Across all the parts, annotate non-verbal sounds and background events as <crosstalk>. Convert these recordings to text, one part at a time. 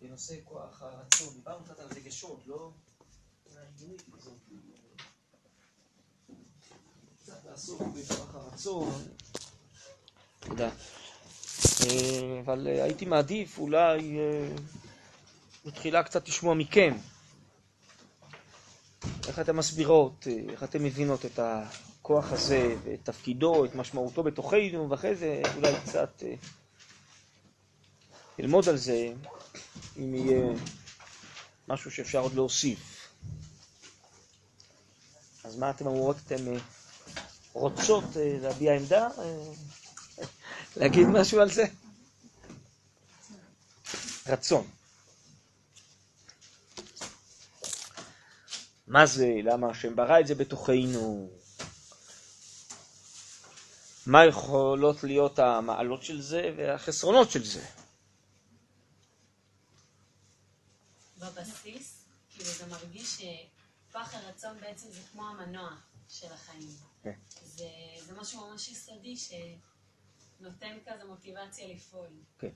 בנושא כוח הרצון. דיברנו קצת על רגשות, לא? תודה. אה, אבל אה, הייתי מעדיף אולי אה, בתחילה קצת לשמוע מכם. איך אתן מסבירות, איך אתן מבינות את הכוח הזה, ואת תפקידו, את משמעותו בתוכנו, ואחרי זה אולי קצת ללמוד על זה, אם יהיה משהו שאפשר עוד להוסיף. אז מה אתן אמורות? אתן רוצות להביע עמדה? להגיד משהו על זה? רצון. מה זה? למה השם ברא את זה בתוכנו? מה יכולות להיות המעלות של זה והחסרונות של זה? בבסיס, כאילו זה מרגיש שפח הרצון בעצם זה כמו המנוע של החיים. כן. זה, זה משהו ממש יסודי שנותן כזה מוטיבציה לפעול. כן.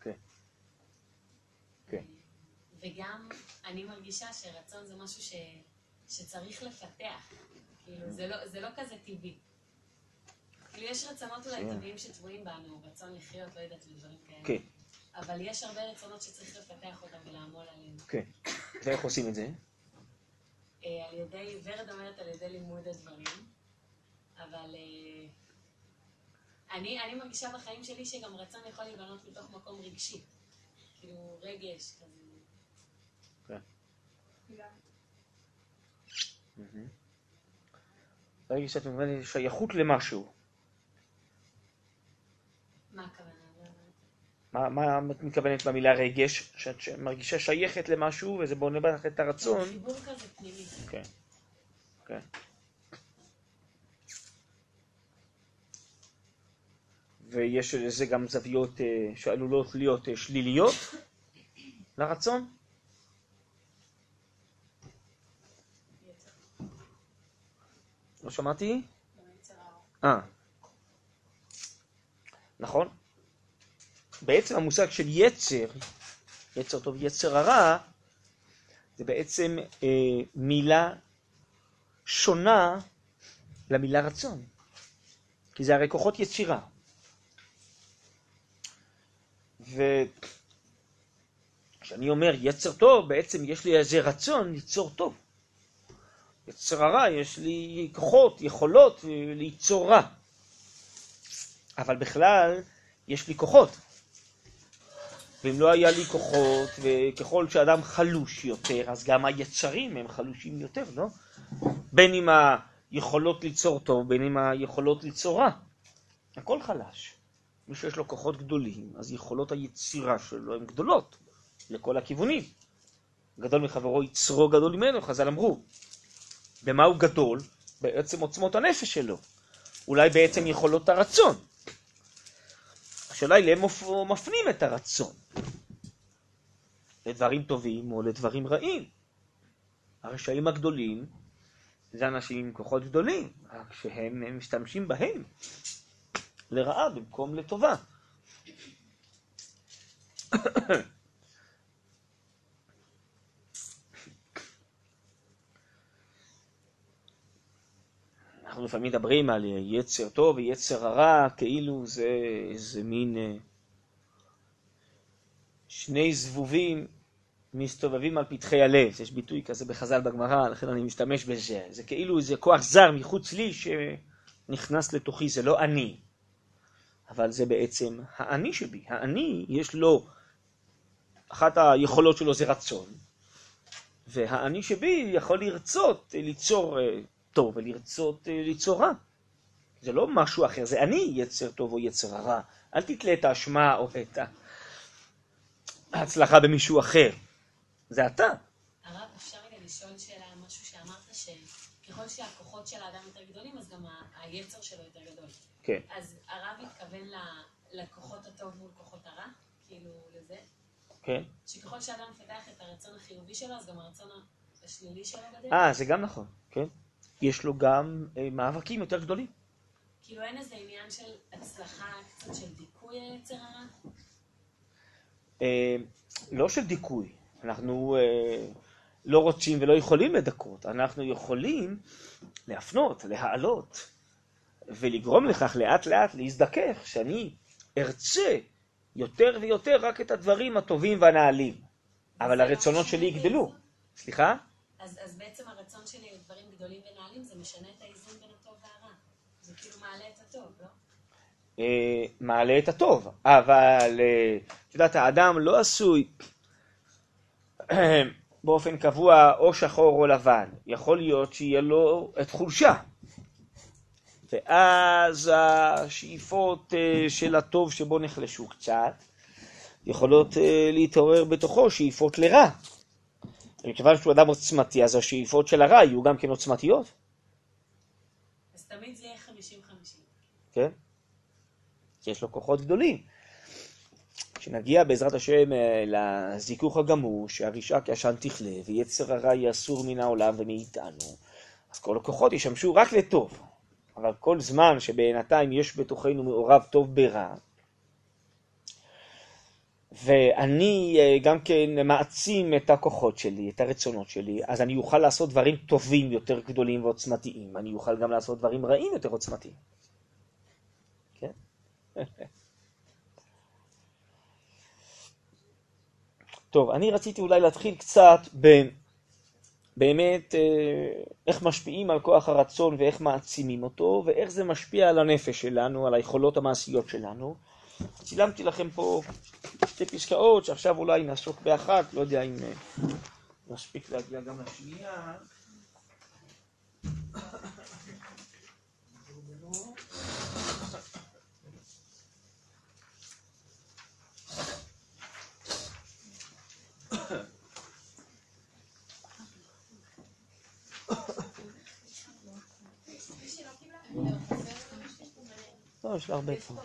כן. כן. וגם אני מרגישה שרצון זה משהו ש, שצריך לפתח. כאילו, זה לא, זה לא כזה טבעי. כאילו, יש רצונות אולי. טבעיים שטבועים בנו, רצון לחיות, לא יודעת, ודברים כאלה. כן. אבל יש הרבה רצונות שצריך לפתח אותם ולעמול עליהם. כן. ואיך עושים את זה? אה, על ידי, ורד אומרת על ידי לימוד הדברים, אבל אה, אני, אני מרגישה בחיים שלי שגם רצון יכול להיבנות מתוך מקום רגשי. כאילו רגש כזה. כן. רגע שאת אומרת שייכות למשהו. מה הכוונה? מה, מה את מתכוונת במילה רגש? שאת מרגישה שייכת למשהו וזה בונה בך את הרצון. חיבור כזה פנימי. כן. כן. ויש לזה גם זוויות אה, שעלולות להיות אה, שליליות לרצון. לא שמעתי? אה. נכון. בעצם המושג של יצר, יצר טוב, יצר הרע, זה בעצם אה, מילה שונה למילה רצון. כי זה הרי כוחות יצירה. וכשאני אומר יצר טוב, בעצם יש לי איזה רצון ליצור טוב. יצר הרע, יש לי כוחות, יכולות ליצור רע. אבל בכלל, יש לי כוחות. ואם לא היה לי כוחות, וככל שאדם חלוש יותר, אז גם היצרים הם חלושים יותר, לא? בין אם היכולות ליצור טוב, בין אם היכולות ליצור רע. הכל חלש. מי שיש לו כוחות גדולים, אז יכולות היצירה שלו הן גדולות, לכל הכיוונים. גדול מחברו יצרו גדול ממנו, חז"ל אמרו. במה הוא גדול? בעצם עוצמות הנפש שלו. אולי בעצם יכולות הרצון. השאלה היא לאן מפנים את הרצון. לדברים טובים או לדברים רעים. הרשעים הגדולים זה אנשים עם כוחות גדולים, רק שהם משתמשים בהם לרעה במקום לטובה. אנחנו לפעמים מדברים על יצר טוב ויצר הרע, כאילו זה איזה מין אה, שני זבובים מסתובבים על פתחי הלב. יש ביטוי כזה בחז"ל בגמרא, לכן אני משתמש בזה. זה כאילו איזה כוח זר מחוץ לי שנכנס לתוכי, זה לא אני. אבל זה בעצם האני שבי. האני, יש לו, אחת היכולות שלו זה רצון, והאני שבי יכול לרצות ליצור אה, טוב ולרצות אה, ליצור רע. זה לא משהו אחר, זה אני יצר טוב או יצר הרע. אל תתלה את האשמה או את ההצלחה במישהו אחר. זה אתה. הרב, אפשר רגע לשאול שאלה על משהו שאמרת, שככל שהכוחות של האדם יותר גדולים, אז גם היצר שלו יותר גדול. כן. אז הרב התכוון לכוחות הטוב מול כוחות הרע? כאילו, לזה? כן. שככל שאדם מפתח את הרצון החיובי שלו, אז גם הרצון השלילי שלו גדל? אה, זה גם נכון, כן. יש לו גם אה, מאבקים יותר גדולים. כאילו אין איזה עניין של הצלחה, קצת של דיכוי היצר הרע? אה, לא של דיכוי. אנחנו אה, לא רוצים ולא יכולים לדכות, אנחנו יכולים להפנות, להעלות, ולגרום לכך לאט לאט להזדכך, שאני ארצה יותר ויותר רק את הדברים הטובים והנעלים, אבל הרצונות שלי יגדלו. סליחה? אז, אז בעצם הרצון שלי לדברים גדולים ונעלים זה משנה את האיזון בין הטוב והרע. זה כאילו מעלה את הטוב, לא? אה, מעלה את הטוב, אבל אה, את יודעת, האדם לא עשוי <clears throat> באופן קבוע או שחור או לבן, יכול להיות שיהיה לו את חולשה. ואז השאיפות אה, של הטוב שבו נחלשו קצת, יכולות להתעורר בתוכו שאיפות לרע. מכיוון שהוא אדם עוצמתי, אז השאיפות של הרע יהיו גם כן עוצמתיות. אז תמיד זה יהיה 50-50. כן. כי יש לו כוחות גדולים. כשנגיע בעזרת השם אה, לזיכוך הגמור, שהרשעה כעשן תכלה, ויצר הרע יהיה אסור מן העולם ומאיתנו, אז כל הכוחות ישמשו רק לטוב. אבל כל זמן שבינתיים יש בתוכנו מעורב טוב ברע, ואני אה, גם כן מעצים את הכוחות שלי, את הרצונות שלי, אז אני אוכל לעשות דברים טובים יותר גדולים ועוצמתיים. אני אוכל גם לעשות דברים רעים יותר עוצמתיים. כן? <laughs> טוב, אני רציתי אולי להתחיל קצת ב... באמת אה, איך משפיעים על כוח הרצון ואיך מעצימים אותו, ואיך זה משפיע על הנפש שלנו, על היכולות המעשיות שלנו. צילמתי לכם פה שתי פסקאות שעכשיו אולי נעסוק באחת, לא יודע אם אה, נספיק להגיע גם לשנייה. <coughs> לא, יש לה הרבה פעמים.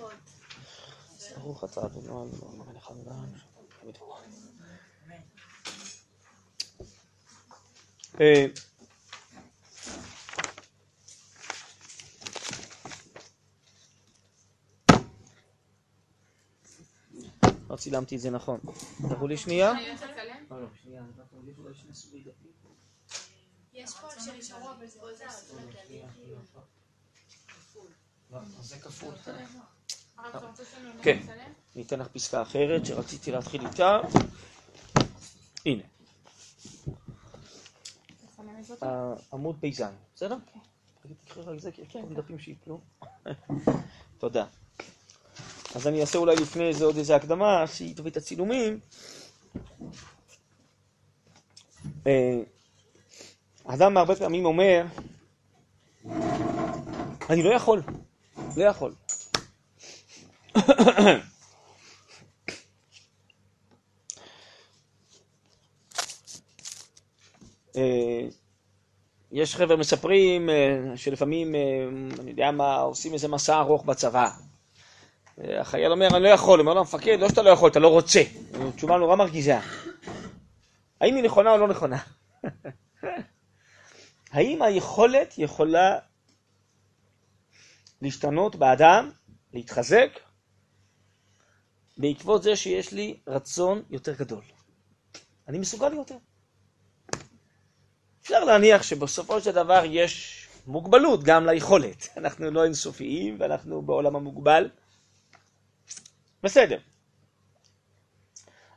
ברוך אתה אדוני מלך העולם. אה, לא צילמתי את זה נכון. תראו לי שנייה. לא, לא, יש פה שנשארו, אבל זה לא, זה כפול. כן, אני אתן לך פסקה אחרת שרציתי להתחיל איתה. הנה. עמוד פ"ז, בסדר? תקחי רק זה, כי יש פה דפים שיפלו. <laughs> תודה. אז אני אעשה אולי לפני זה עוד איזה הקדמה, שהיא תביא את הצילומים. אה, אדם הרבה פעמים אומר, אני לא יכול, לא יכול. אה, יש חבר'ה מספרים אה, שלפעמים, אה, אני יודע מה, עושים איזה מסע ארוך בצבא. החייל אומר, אני לא יכול, אומר לו, המפקד, לא שאתה לא יכול, אתה לא רוצה. תשובה נורא מרגיזה. האם היא נכונה או לא נכונה? <laughs> האם היכולת יכולה להשתנות באדם, להתחזק, בעקבות זה שיש לי רצון יותר גדול. אני מסוגל יותר. אפשר להניח שבסופו של דבר יש מוגבלות גם ליכולת. <laughs> אנחנו לא אינסופיים ואנחנו בעולם המוגבל. בסדר.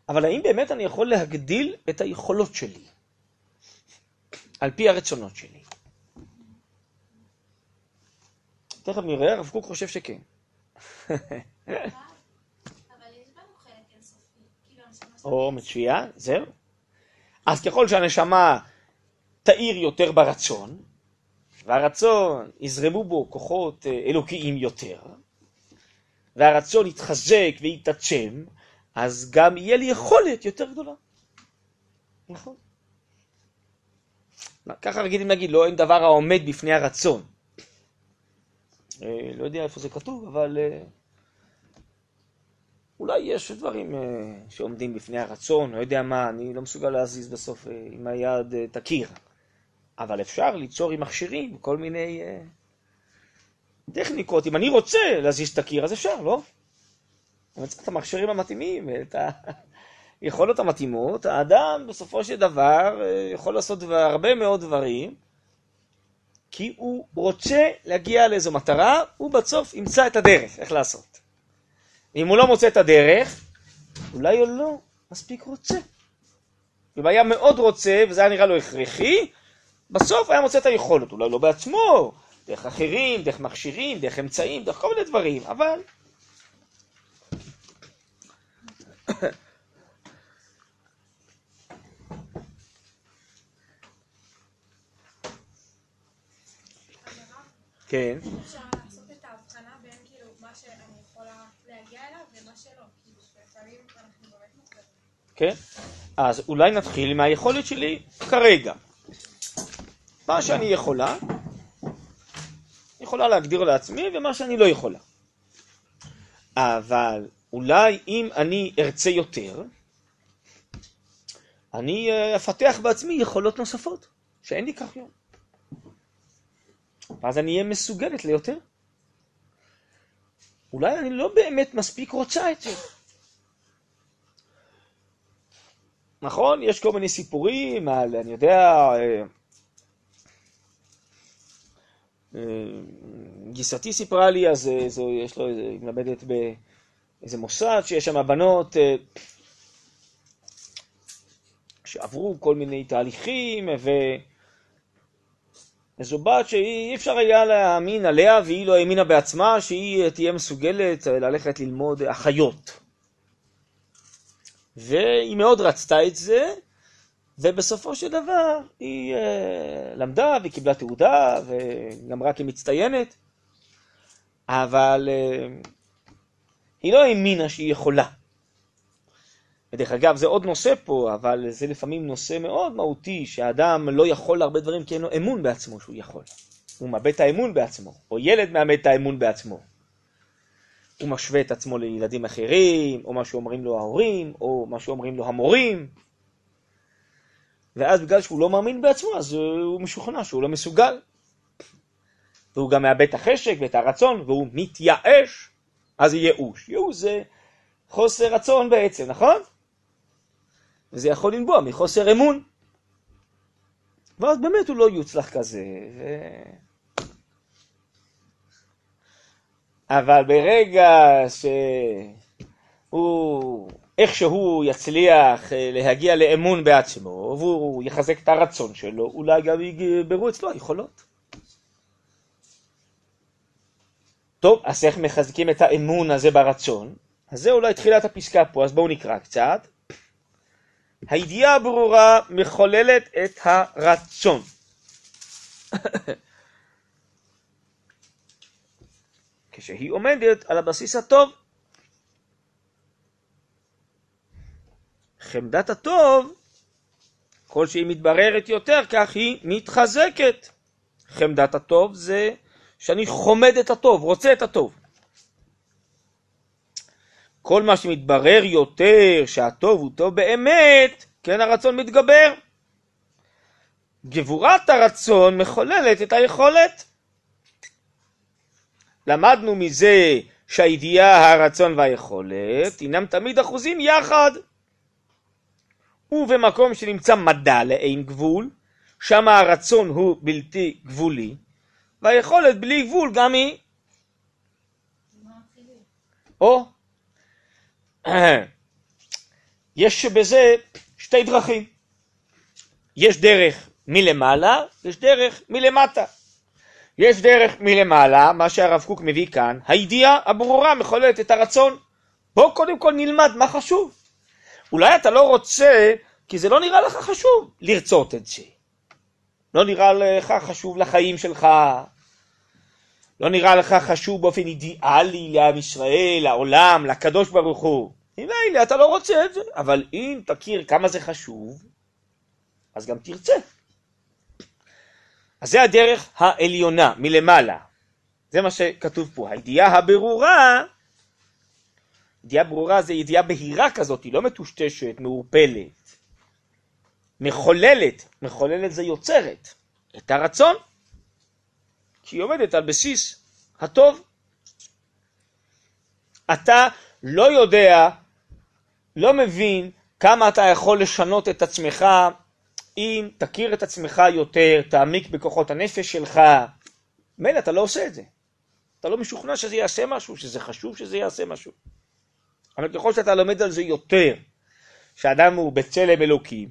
אבל האם באמת אני יכול להגדיל את היכולות שלי על פי הרצונות שלי? תכף נראה, הרב קוק חושב שכן. <laughs> או מצוין, זהו. אז ככל שהנשמה תאיר יותר ברצון, והרצון יזרמו בו כוחות אה, אלוקיים יותר, והרצון יתחזק ויתעצם, אז גם יהיה לי יכולת יותר גדולה. נכון. ככה רגילים להגיד, לא אין דבר העומד בפני הרצון. אה, לא יודע איפה זה כתוב, אבל אה, אולי יש דברים אה, שעומדים בפני הרצון, לא יודע מה, אני לא מסוגל להזיז בסוף עם היד את הקיר. אבל אפשר ליצור עם מכשירים כל מיני טכניקות. אם אני רוצה להזיז את הקיר, אז אפשר, לא? אני צריך את המכשירים המתאימים, את. היכולות <laughs> המתאימות, האדם בסופו של דבר אה, יכול לעשות הרבה מאוד דברים, כי הוא רוצה להגיע לאיזו מטרה, הוא בסוף ימצא את הדרך, איך לעשות. אם הוא לא מוצא את הדרך, אולי הוא לא מספיק רוצה. אם היה מאוד רוצה, וזה היה נראה לו הכרחי, בסוף היה מוצא את היכולת, אולי לא בעצמו, דרך אחרים, דרך מכשירים, דרך אמצעים, דרך כל מיני דברים, אבל... <coughs> כן. אפשר לעשות את ההבחנה בין כאילו מה שאני יכולה להגיע אליו ומה שלא, כאילו לפעמים אנחנו באמת כן, אז אולי נתחיל מהיכולת שלי כרגע. מה שאני יכולה, יכולה להגדיר לעצמי ומה שאני לא יכולה. אבל אולי אם אני ארצה יותר, אני אה, אפתח בעצמי יכולות נוספות שאין לי כך יום. ואז אני אהיה מסוגלת ליותר. אולי אני לא באמת מספיק רוצה את זה. נכון? יש כל מיני סיפורים על, אני יודע, אה, אה, גיסתי סיפרה לי, אז אה, זו, יש לו, היא מלמדת באיזה מוסד שיש שם בנות שעברו כל מיני תהליכים, ו... זו בת שאי אפשר היה להאמין עליה, והיא לא האמינה בעצמה שהיא תהיה מסוגלת ללכת ללמוד אחיות. והיא מאוד רצתה את זה, ובסופו של דבר היא uh, למדה והיא קיבלה תעודה, וגמרה כמצטיינת, אבל uh, היא לא האמינה שהיא יכולה. ודרך אגב, זה עוד נושא פה, אבל זה לפעמים נושא מאוד מהותי, שהאדם לא יכול להרבה דברים כי אין לו אמון בעצמו שהוא יכול. הוא מאבד את האמון בעצמו, או ילד מאבד את האמון בעצמו. הוא משווה את עצמו לילדים אחרים, או מה שאומרים לו ההורים, או מה שאומרים לו המורים. ואז בגלל שהוא לא מאמין בעצמו, אז הוא משוכנע שהוא לא מסוגל. והוא גם מאבד את החשק ואת הרצון, והוא מתייאש, אז ייאוש. ייאוש זה חוסר רצון בעצם, נכון? וזה יכול לנבוע מחוסר אמון. ואז באמת הוא לא יוצלח כזה. ו... אבל ברגע שהוא איכשהו יצליח אה, להגיע לאמון בעצמו, והוא יחזק את הרצון שלו, אולי גם יגברו אצלו היכולות. טוב, אז איך מחזקים את האמון הזה ברצון? אז זה אולי תחילת הפסקה פה, אז בואו נקרא קצת. הידיעה הברורה מחוללת את הרצון. <laughs> כשהיא עומדת על הבסיס הטוב. חמדת הטוב, כל שהיא מתבררת יותר, כך היא מתחזקת. חמדת הטוב זה שאני חומד את הטוב, רוצה את הטוב. כל מה שמתברר יותר שהטוב הוא טוב באמת, כן הרצון מתגבר. גבורת הרצון מחוללת את היכולת. למדנו מזה שהידיעה, הרצון והיכולת הינם תמיד אחוזים יחד. ובמקום שנמצא מדע לאין גבול, שם הרצון הוא בלתי גבולי, והיכולת בלי גבול גם היא. או <clears throat> יש בזה שתי דרכים. יש דרך מלמעלה, יש דרך מלמטה. יש דרך מלמעלה, מה שהרב קוק מביא כאן, הידיעה הברורה מחוללת את הרצון. בואו קודם כל נלמד מה חשוב. אולי אתה לא רוצה, כי זה לא נראה לך חשוב לרצות את זה. לא נראה לך חשוב לחיים שלך, לא נראה לך חשוב באופן אידיאלי לעם ישראל, לעולם, לקדוש ברוך הוא. ממילא אתה לא רוצה את זה, אבל אם תכיר כמה זה חשוב, אז גם תרצה. אז זה הדרך העליונה, מלמעלה. זה מה שכתוב פה. הידיעה הברורה, ידיעה ברורה זה ידיעה בהירה כזאת, היא לא מטושטשת, מעורפלת. מחוללת, מחוללת זה יוצרת את הרצון. שהיא עומדת על בסיס הטוב. אתה לא יודע, לא מבין כמה אתה יכול לשנות את עצמך אם תכיר את עצמך יותר, תעמיק בכוחות הנפש שלך. מילא, אתה לא עושה את זה. אתה לא משוכנע שזה יעשה משהו, שזה חשוב שזה יעשה משהו. אבל ככל שאתה לומד על זה יותר, שאדם הוא בצלם אלוקים,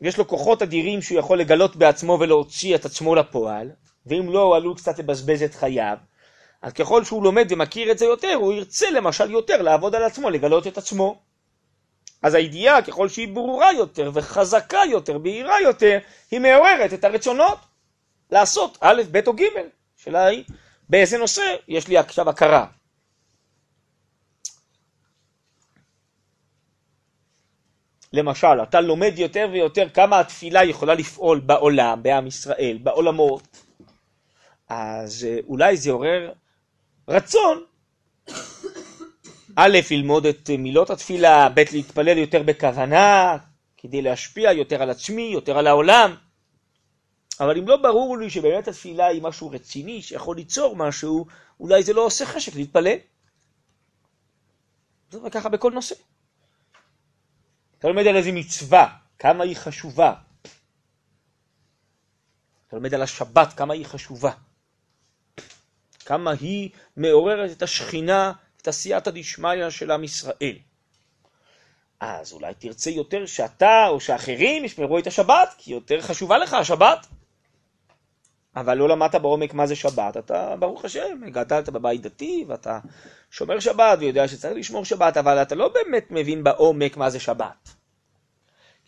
יש לו כוחות אדירים שהוא יכול לגלות בעצמו ולהוציא את עצמו לפועל, ואם לא, הוא עלול קצת לבזבז את חייו. אז ככל שהוא לומד ומכיר את זה יותר, הוא ירצה למשל יותר לעבוד על עצמו, לגלות את עצמו. אז הידיעה, ככל שהיא ברורה יותר וחזקה יותר, בהירה יותר, היא מעוררת את הרצונות לעשות א', ב' או ג'. השאלה היא, באיזה נושא יש לי עכשיו הכרה. למשל, אתה לומד יותר ויותר כמה התפילה יכולה לפעול בעולם, בעם ישראל, בעולמות, אז אה, אולי זה עורר רצון, א', ללמוד את מילות התפילה, ב', להתפלל יותר בכוונה, כדי להשפיע יותר על עצמי, יותר על העולם. אבל אם לא ברור לי שבאמת התפילה היא משהו רציני, שיכול ליצור משהו, אולי זה לא עושה חשק להתפלל. זה ככה בכל נושא. אתה לומד על איזה מצווה, כמה היא חשובה. אתה לומד על השבת, כמה היא חשובה. כמה היא מעוררת את השכינה, את עשייתא דשמיא של עם ישראל. אז אולי תרצה יותר שאתה או שאחרים ישמרו את השבת, כי יותר חשובה לך השבת. אבל לא למדת בעומק מה זה שבת, אתה, ברוך השם, גדלת בבית דתי, ואתה שומר שבת ויודע שצריך לשמור שבת, אבל אתה לא באמת מבין בעומק מה זה שבת.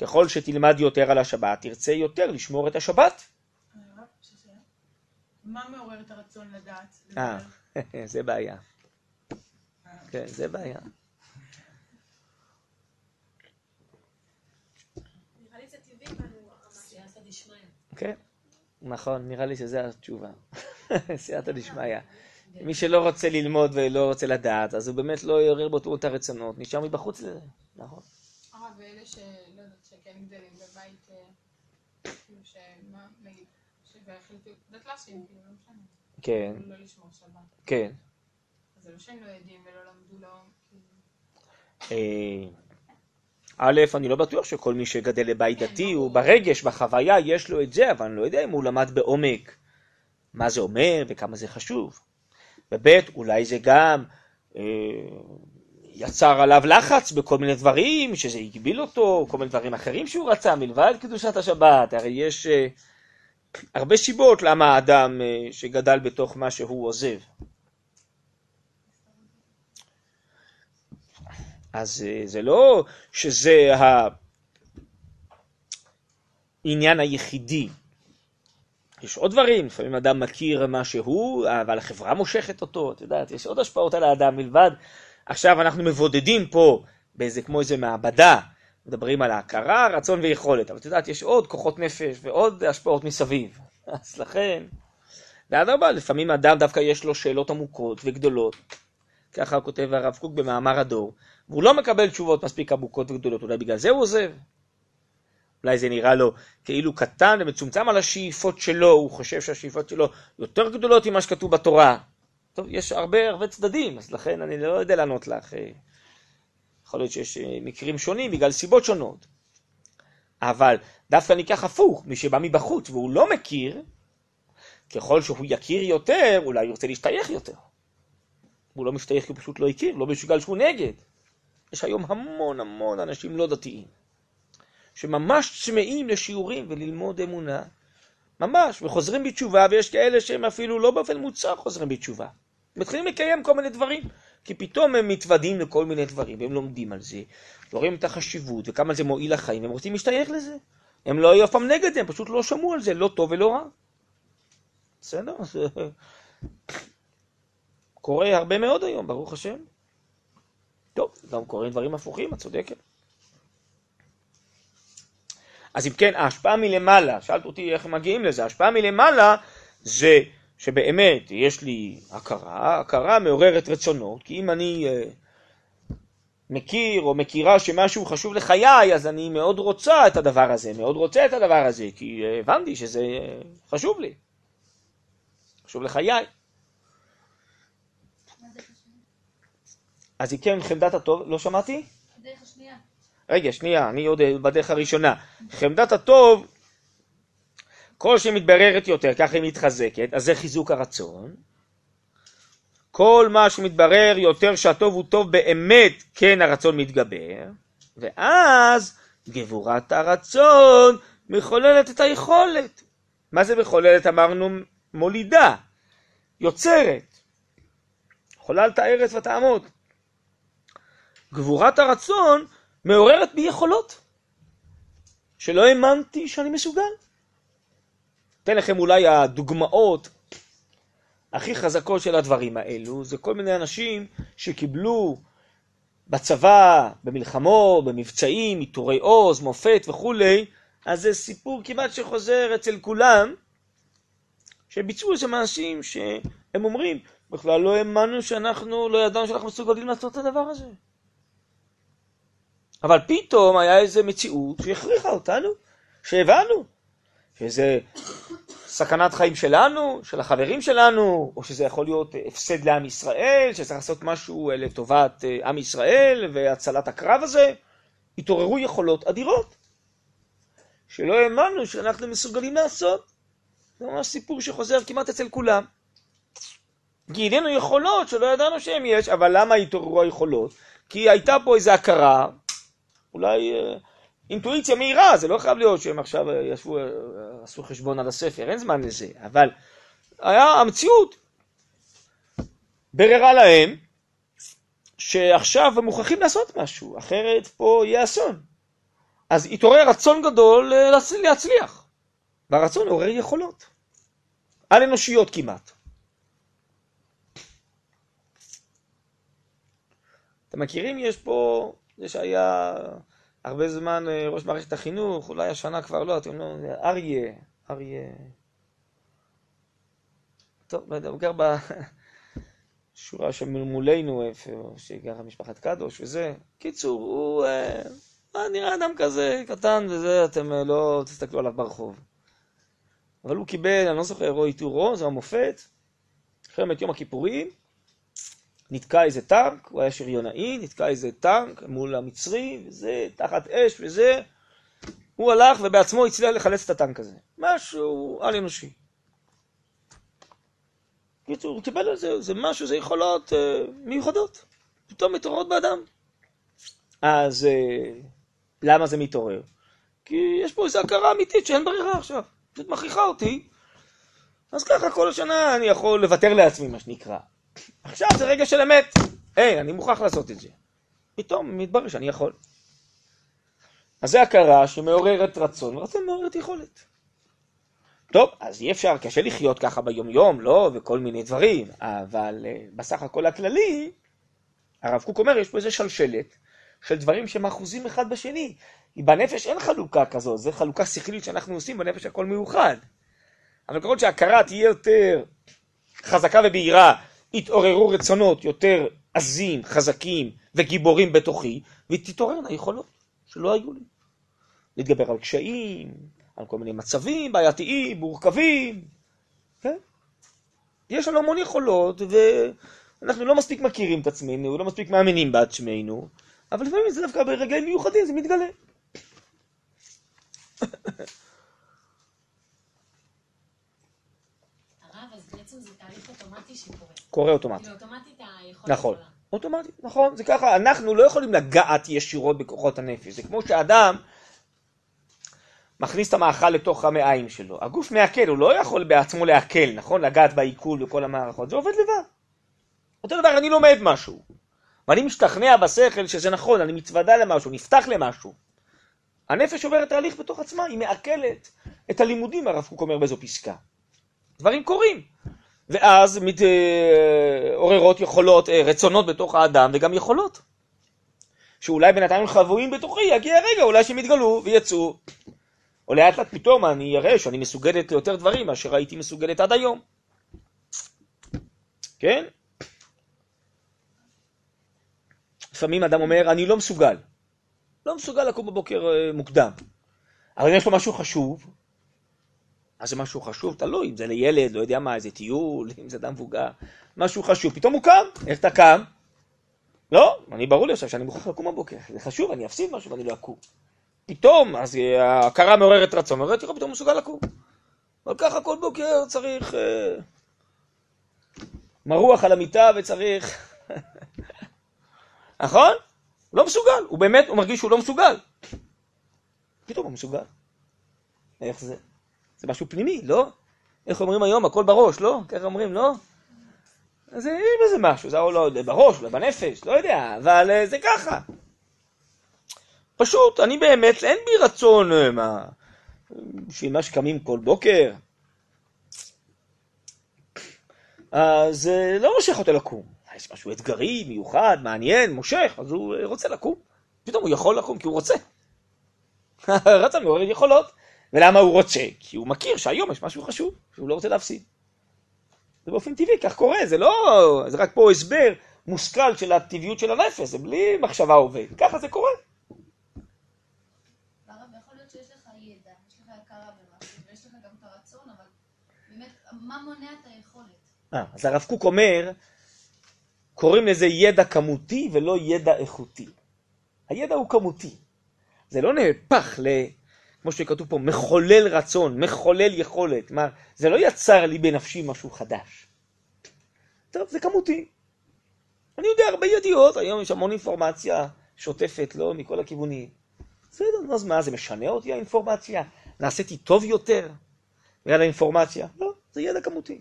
ככל שתלמד יותר על השבת, תרצה יותר לשמור את השבת. מה מעורר את הרצון לדעת? אה, <laughs> זה בעיה. כן, זה בעיה. כן, נכון, נראה לי שזו התשובה. <laughs> סייעתא דשמיא. מי שלא רוצה ללמוד ולא רוצה לדעת, אז הוא באמת לא יעורר בו את הרצונות, נשאר מבחוץ לזה, נכון. אה, ואלה שלא יודעת, שכן גדלים בבית, אה, כאילו שמה, נגיד, כן. לא. כן. לא שהם לא לא... אה, א', אני לא בטוח שכל מי שגדל לבית כן, דתי הוא ברגש, בחוויה, יש לו את זה, אבל אני לא יודע אם הוא למד בעומק מה זה אומר וכמה זה חשוב. וב', אולי זה גם אה, יצר עליו לחץ בכל מיני דברים, שזה הגביל אותו, כל מיני דברים אחרים שהוא רצה מלבד קדושת השבת. הרי יש אה, הרבה סיבות למה האדם אה, שגדל בתוך מה שהוא עוזב. אז אה, זה לא שזה העניין היחידי. יש עוד דברים, לפעמים אדם מכיר מה שהוא, אבל החברה מושכת אותו, את יודעת, יש עוד השפעות על האדם מלבד. עכשיו אנחנו מבודדים פה באיזה, כמו איזה מעבדה, מדברים על ההכרה, רצון ויכולת, אבל את יודעת, יש עוד כוחות נפש ועוד השפעות מסביב. <laughs> אז לכן, ואדרבה, לפעמים אדם דווקא יש לו שאלות עמוקות וגדולות, ככה כותב הרב קוק במאמר הדור, והוא לא מקבל תשובות מספיק עמוקות וגדולות, אולי בגלל זה הוא עוזב. אולי זה נראה לו כאילו קטן ומצומצם על השאיפות שלו, הוא חושב שהשאיפות שלו יותר גדולות ממה שכתוב בתורה. טוב, יש הרבה הרבה צדדים, אז לכן אני לא יודע לענות לך. יכול להיות שיש אה, מקרים שונים בגלל סיבות שונות. אבל דווקא ניקח הפוך, מי שבא מבחוץ והוא לא מכיר, ככל שהוא יכיר יותר, אולי הוא ירצה להשתייך יותר. הוא לא משתייך כי הוא פשוט לא הכיר, לא בגלל שהוא נגד. יש היום המון המון אנשים לא דתיים, שממש צמאים לשיעורים וללמוד אמונה, ממש, וחוזרים בתשובה, ויש כאלה שהם אפילו לא באופן מוצר חוזרים בתשובה. מתחילים לקיים כל מיני דברים, כי פתאום הם מתוודים לכל מיני דברים, והם לומדים על זה, ורואים את החשיבות, וכמה זה מועיל לחיים, והם רוצים להשתייך לזה. הם לא היו אף פעם נגד זה, הם פשוט לא שמעו על זה, לא טוב ולא רע. בסדר? זה קורה הרבה מאוד היום, ברוך השם. טוב, גם קורים דברים הפוכים, את צודקת. אז אם כן, ההשפעה מלמעלה, שאלת אותי איך מגיעים לזה, ההשפעה מלמעלה זה שבאמת יש לי הכרה, הכרה מעוררת רצונות, כי אם אני uh, מכיר או מכירה שמשהו חשוב לחיי, אז אני מאוד רוצה את הדבר הזה, מאוד רוצה את הדבר הזה, כי uh, הבנתי שזה uh, חשוב לי, חשוב לחיי. אז היא כן חמדת הטוב, לא שמעתי? הדרך השנייה. רגע, שנייה, אני עוד בדרך הראשונה. חמדת הטוב, כל שמתבררת יותר, ככה היא מתחזקת, אז זה חיזוק הרצון. כל מה שמתברר יותר שהטוב הוא טוב באמת, כן הרצון מתגבר, ואז גבורת הרצון מחוללת את היכולת. מה זה מחוללת? אמרנו מולידה, יוצרת. חוללת ארץ ותעמוד. גבורת הרצון מעוררת בי יכולות שלא האמנתי שאני מסוגל. אתן לכם אולי הדוגמאות הכי חזקות של הדברים האלו, זה כל מיני אנשים שקיבלו בצבא, במלחמות, במבצעים, עיטורי עוז, מופת וכולי, אז זה סיפור כמעט שחוזר אצל כולם, שביצעו איזה מעשים שהם אומרים, בכלל לא האמנו שאנחנו, לא ידענו שאנחנו מסוגלים לעשות את הדבר הזה. אבל פתאום היה איזו מציאות שהכריחה אותנו, שהבנו, שזה סכנת חיים שלנו, של החברים שלנו, או שזה יכול להיות הפסד לעם ישראל, שצריך לעשות משהו לטובת אה, עם ישראל והצלת הקרב הזה, התעוררו יכולות אדירות, שלא האמנו שאנחנו מסוגלים לעשות. זה ממש סיפור שחוזר כמעט אצל כולם. גילינו יכולות שלא ידענו שהן יש, אבל למה התעוררו היכולות? כי הייתה פה איזו הכרה, אולי אה, אינטואיציה מהירה, זה לא חייב להיות שהם עכשיו אה, ישבו, אה, עשו חשבון על הספר, אין זמן לזה, אבל היה המציאות בררה להם שעכשיו הם מוכרחים לעשות משהו, אחרת פה יהיה אסון. אז התעורר רצון גדול להצליח, והרצון עורר יכולות, על אנושיות כמעט. אתם מכירים, יש פה, זה שהיה הרבה זמן אה, ראש מערכת החינוך, אולי השנה כבר לא, אתם לא, אריה, אריה. טוב, לא יודע, הוא גר בשורה שמולנו, איפה שגרה משפחת קדוש וזה. קיצור, הוא אה, נראה אדם כזה קטן וזה, אתם אה, לא תסתכלו עליו ברחוב. אבל הוא קיבל, אני לא זוכר, רואי עיטורו, זה המופת, מלחמת יום הכיפורים, נתקע איזה טנק, הוא היה שריונאי, נתקע איזה טנק מול המצרי, וזה, תחת אש וזה, הוא הלך ובעצמו הצליח לחלץ את הטנק הזה. משהו על אנושי. קיצור, הוא קיבל על זה, זה משהו, זה יכולות אה, מיוחדות, פתאום מתעוררות באדם. אז אה, למה זה מתעורר? כי יש פה איזו הכרה אמיתית שאין ברירה עכשיו, פשוט מכריחה אותי. אז ככה כל השנה אני יכול לוותר לעצמי, מה שנקרא. עכשיו זה רגע של אמת. היי, אני מוכרח לעשות את זה. פתאום מתברר שאני יכול. אז זה הכרה שמעוררת רצון, ורצון מעוררת יכולת. טוב, אז אי אפשר, קשה לחיות ככה ביומיום, לא? וכל מיני דברים, אבל uh, בסך הכל הכללי, הרב קוק אומר, יש פה איזה שלשלת של דברים שהם אחוזים אחד בשני. בנפש אין חלוקה כזאת, זו חלוקה שכלית שאנחנו עושים, בנפש הכל מאוחד. אבל ככל שההכרה תהיה יותר חזקה ובהירה יתעוררו רצונות יותר עזים, חזקים וגיבורים בתוכי, ותתעוררנה יכולות שלא היו לי. להתגבר על קשיים, על כל מיני מצבים בעייתיים, מורכבים, כן? יש לנו המון יכולות, ואנחנו לא מספיק מכירים את עצמנו, לא מספיק מאמינים בעצמנו, אבל לפעמים זה דווקא ברגעים מיוחדים, זה מתגלה. <laughs> קורה אוטומטית. אוטומטית היכולת נכון, אוטומטית, נכון, זה ככה, אנחנו לא יכולים לגעת ישירות בכוחות הנפש, זה כמו שאדם מכניס את המאכל לתוך המעיים שלו, הגוף מעכל, הוא לא יכול בעצמו לעכל, נכון? לגעת בעיכול וכל המערכות, זה עובד לבד. אותו דבר, אני לומד משהו, ואני משתכנע בשכל שזה נכון, אני מתוודה למשהו, נפתח למשהו. הנפש עוברת תהליך בתוך עצמה, היא מעכלת את הלימודים, הרב קוק אומר באיזו פסקה. דברים קורים. ואז מתעוררות יכולות, אה, רצונות בתוך האדם וגם יכולות. שאולי בינתיים חבויים בתוכי, יגיע הרגע אולי שהם יתגלו ויצאו. או לאט לאט פתאום אני אראה שאני מסוגלת ליותר דברים מאשר הייתי מסוגלת עד היום. כן? לפעמים אדם אומר, אני לא מסוגל. לא מסוגל לקום בבוקר אה, מוקדם. אבל אם יש לו משהו חשוב, אז זה משהו חשוב, תלוי, אם זה לילד, לא יודע מה, איזה טיול, אם זה אדם מבוגר, משהו חשוב. פתאום הוא קם, איך אתה קם? לא, אני ברור לי עכשיו שאני מוכרח לקום בבוקר, זה חשוב, אני אפסיד משהו ואני לא אקום. פתאום, אז ההכרה מעוררת רצון, מעוררת לך פתאום מסוגל לקום. אבל ככה כל בוקר צריך אה, מרוח על המיטה וצריך... <laughs> נכון? לא מסוגל, הוא באמת, הוא מרגיש שהוא לא מסוגל. פתאום הוא מסוגל. איך זה? זה משהו פנימי, לא? איך אומרים היום? הכל בראש, לא? ככה אומרים, לא? אז יש בזה משהו, זה לא בראש, אולי בנפש, לא יודע, אבל אה, זה ככה. פשוט, אני באמת, אין בי רצון, אה, מה, בשביל מה שקמים כל בוקר. אז אה, לא מושך אותו לקום. יש משהו אתגרי, מיוחד, מעניין, מושך, אז הוא רוצה לקום. פתאום הוא יכול לקום כי הוא רוצה. <laughs> רצון מעורר יכולות. ולמה הוא רוצה? כי הוא מכיר שהיום יש משהו חשוב, שהוא לא רוצה להפסיד. זה באופן טבעי, כך קורה, זה לא... זה רק פה הסבר מושכל של הטבעיות של הנפש, זה בלי מחשבה עובד, ככה זה קורה. מה מונע את היכולת? אה, אז הרב קוק אומר, קוראים לזה ידע כמותי ולא ידע איכותי. הידע הוא כמותי. זה לא נהפך ל... כמו שכתוב פה, מחולל רצון, מחולל יכולת. כלומר, זה לא יצר לי בנפשי משהו חדש. טוב, זה כמותי. אני יודע הרבה ידיעות, היום יש המון אינפורמציה שוטפת, לא? מכל הכיוונים. בסדר, אז מה, זה משנה אותי האינפורמציה? נעשיתי טוב יותר בגלל האינפורמציה? לא, זה ידע כמותי.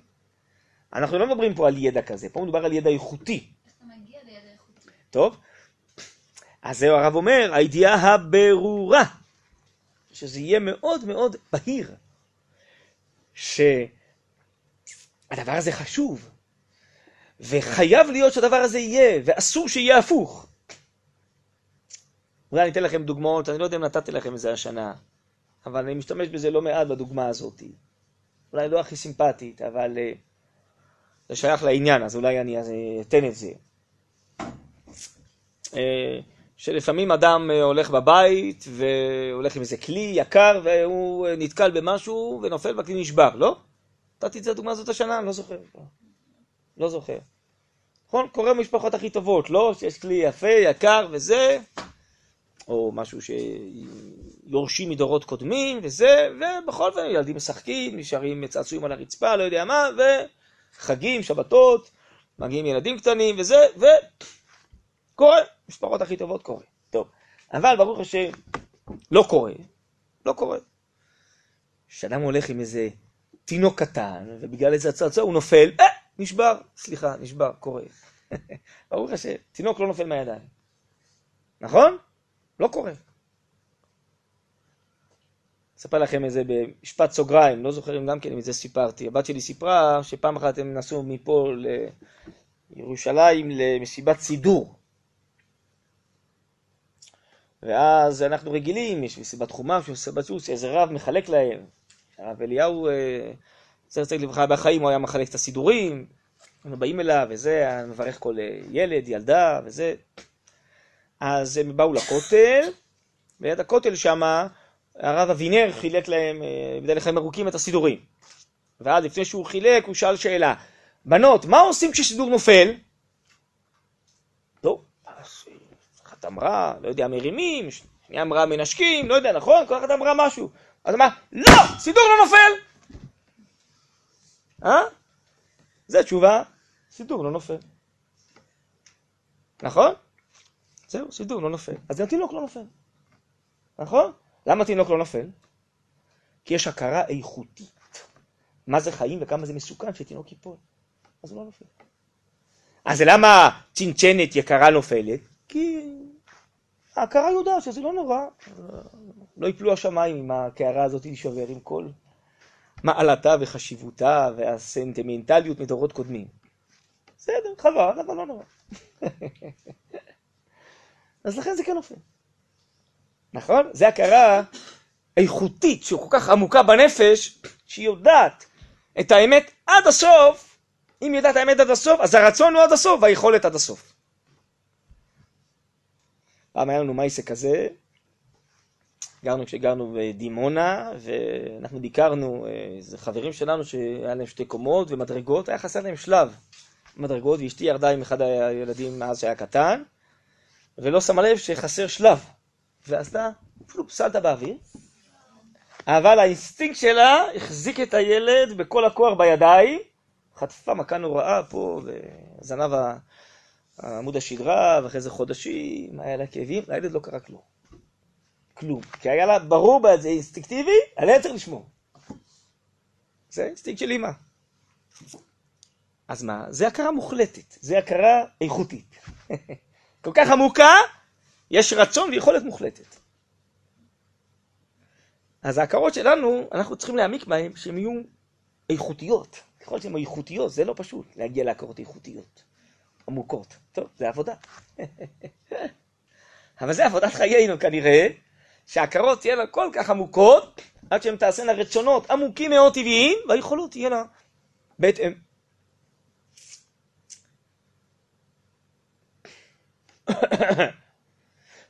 אנחנו לא מדברים פה על ידע כזה, פה מדובר על ידע איכותי? טוב, אז זהו הרב אומר, הידיעה הברורה. שזה יהיה מאוד מאוד בהיר, שהדבר הזה חשוב, וחייב להיות שהדבר הזה יהיה, ואסור שיהיה הפוך. אולי אני אתן לכם דוגמאות, אני לא יודע אם נתתי לכם את זה השנה, אבל אני משתמש בזה לא מעט בדוגמה הזאת. אולי לא הכי סימפטית, אבל uh, זה שייך לעניין, אז אולי אני אתן את זה. Uh, שלפעמים אדם אה, הולך בבית והולך עם איזה כלי יקר והוא אה, נתקל במשהו ונופל והכלי נשבר, לא? נתתי את הדוגמה הזאת השנה, אני לא זוכר. לא זוכר. נכון? קורה במשפחות הכי טובות, לא? שיש כלי יפה, יקר וזה, או משהו שיורשים מדורות קודמים וזה, ובכל זאת ילדים משחקים, נשארים צעצועים על הרצפה, לא יודע מה, וחגים, שבתות, מגיעים ילדים קטנים וזה, ו... קורה, משפחות הכי טובות קורה. טוב, אבל ברוך השם, לא קורה, לא קורה. כשאדם הולך עם איזה תינוק קטן, ובגלל איזה הצעצוע הוא נופל, אה, נשבר, סליחה, נשבר, קורה. <laughs> ברוך השם, תינוק לא נופל מהידיים. נכון? לא קורה. אספר לכם איזה במשפט סוגריים, לא זוכר אם גם כן אם את זה סיפרתי. הבת שלי סיפרה שפעם אחת הם נסעו מפה לירושלים למסיבת סידור. ואז אנחנו רגילים, יש מסיבת חומה, יש מסיבת סוס, איזה רב מחלק להם. הרב אליהו, צריך צריך לברכה בחיים, הוא היה מחלק את הסידורים, אנחנו באים אליו, וזה, מברך כל אה, ילד, ילדה, וזה. אז הם באו לכותל, וליד הכותל שמה, הרב אבינר חילק להם, אה, בדרך לחיים ארוכים, את הסידורים. ואז לפני שהוא חילק, הוא שאל שאלה, בנות, מה עושים כשסידור נופל? טוב, אחת אמרה, לא יודע, מרימים, שנייה אמרה מנשקים, לא יודע, נכון? כל אחת אמרה משהו. אז אמרה, לא! סידור לא נופל! אה? זו התשובה, סידור לא נופל. נכון? זהו, סידור לא נופל. אז גם תינוק לא נופל. נכון? למה תינוק לא נופל? כי יש הכרה איכותית. מה זה חיים וכמה זה מסוכן שתינוק ייפול. אז הוא לא נופל. אז למה צנצנת יקרה נופלת? כי ההכרה יודעת שזה לא נורא, לא יפלו השמיים אם הקערה הזאת תישבר עם כל מעלתה וחשיבותה והסנטימנטליות מדורות קודמים. בסדר, חבל, אבל לא נורא. <laughs> אז לכן זה כן נופל. נכון? זה הכרה איכותית שכל כך עמוקה בנפש, שהיא יודעת את האמת עד הסוף. אם היא יודעת האמת עד הסוף, אז הרצון הוא עד הסוף והיכולת עד הסוף. פעם היה לנו מעשה כזה, גרנו כשגרנו בדימונה, ואנחנו ביקרנו איזה חברים שלנו שהיה להם שתי קומות ומדרגות, היה חסר להם שלב. מדרגות, ואשתי ירדה עם אחד הילדים מאז שהיה קטן, ולא שמה לב שחסר שלב. ועשתה, אפילו סלטה באוויר, אבל האינסטינקט שלה החזיק את הילד בכל הכוח בידיים, חטפה מכה נוראה פה, וזנב עמוד השדרה, ואחרי זה חודשים, היה לה כאבים, לילד לא קרה כלום. כלום. כי היה לה ברור זה אינסטינקטיבי, עליו צריך לשמור. זה האינסטינקט של אימא. אז מה? זה הכרה מוחלטת, זה הכרה איכותית. <laughs> כל כך עמוקה, יש רצון ויכולת מוחלטת. אז ההכרות שלנו, אנחנו צריכים להעמיק בהן שהן יהיו איכותיות. ככל שהן איכותיות, זה לא פשוט להגיע להכרות איכותיות, עמוקות. טוב, זה עבודה. <laughs> אבל זה עבודת חיינו כנראה, שההכרות תהיינה כל כך עמוקות, עד שהן תעשינה רצונות עמוקים מאוד טבעיים, והיכולות תהיינה בהתאם. <coughs>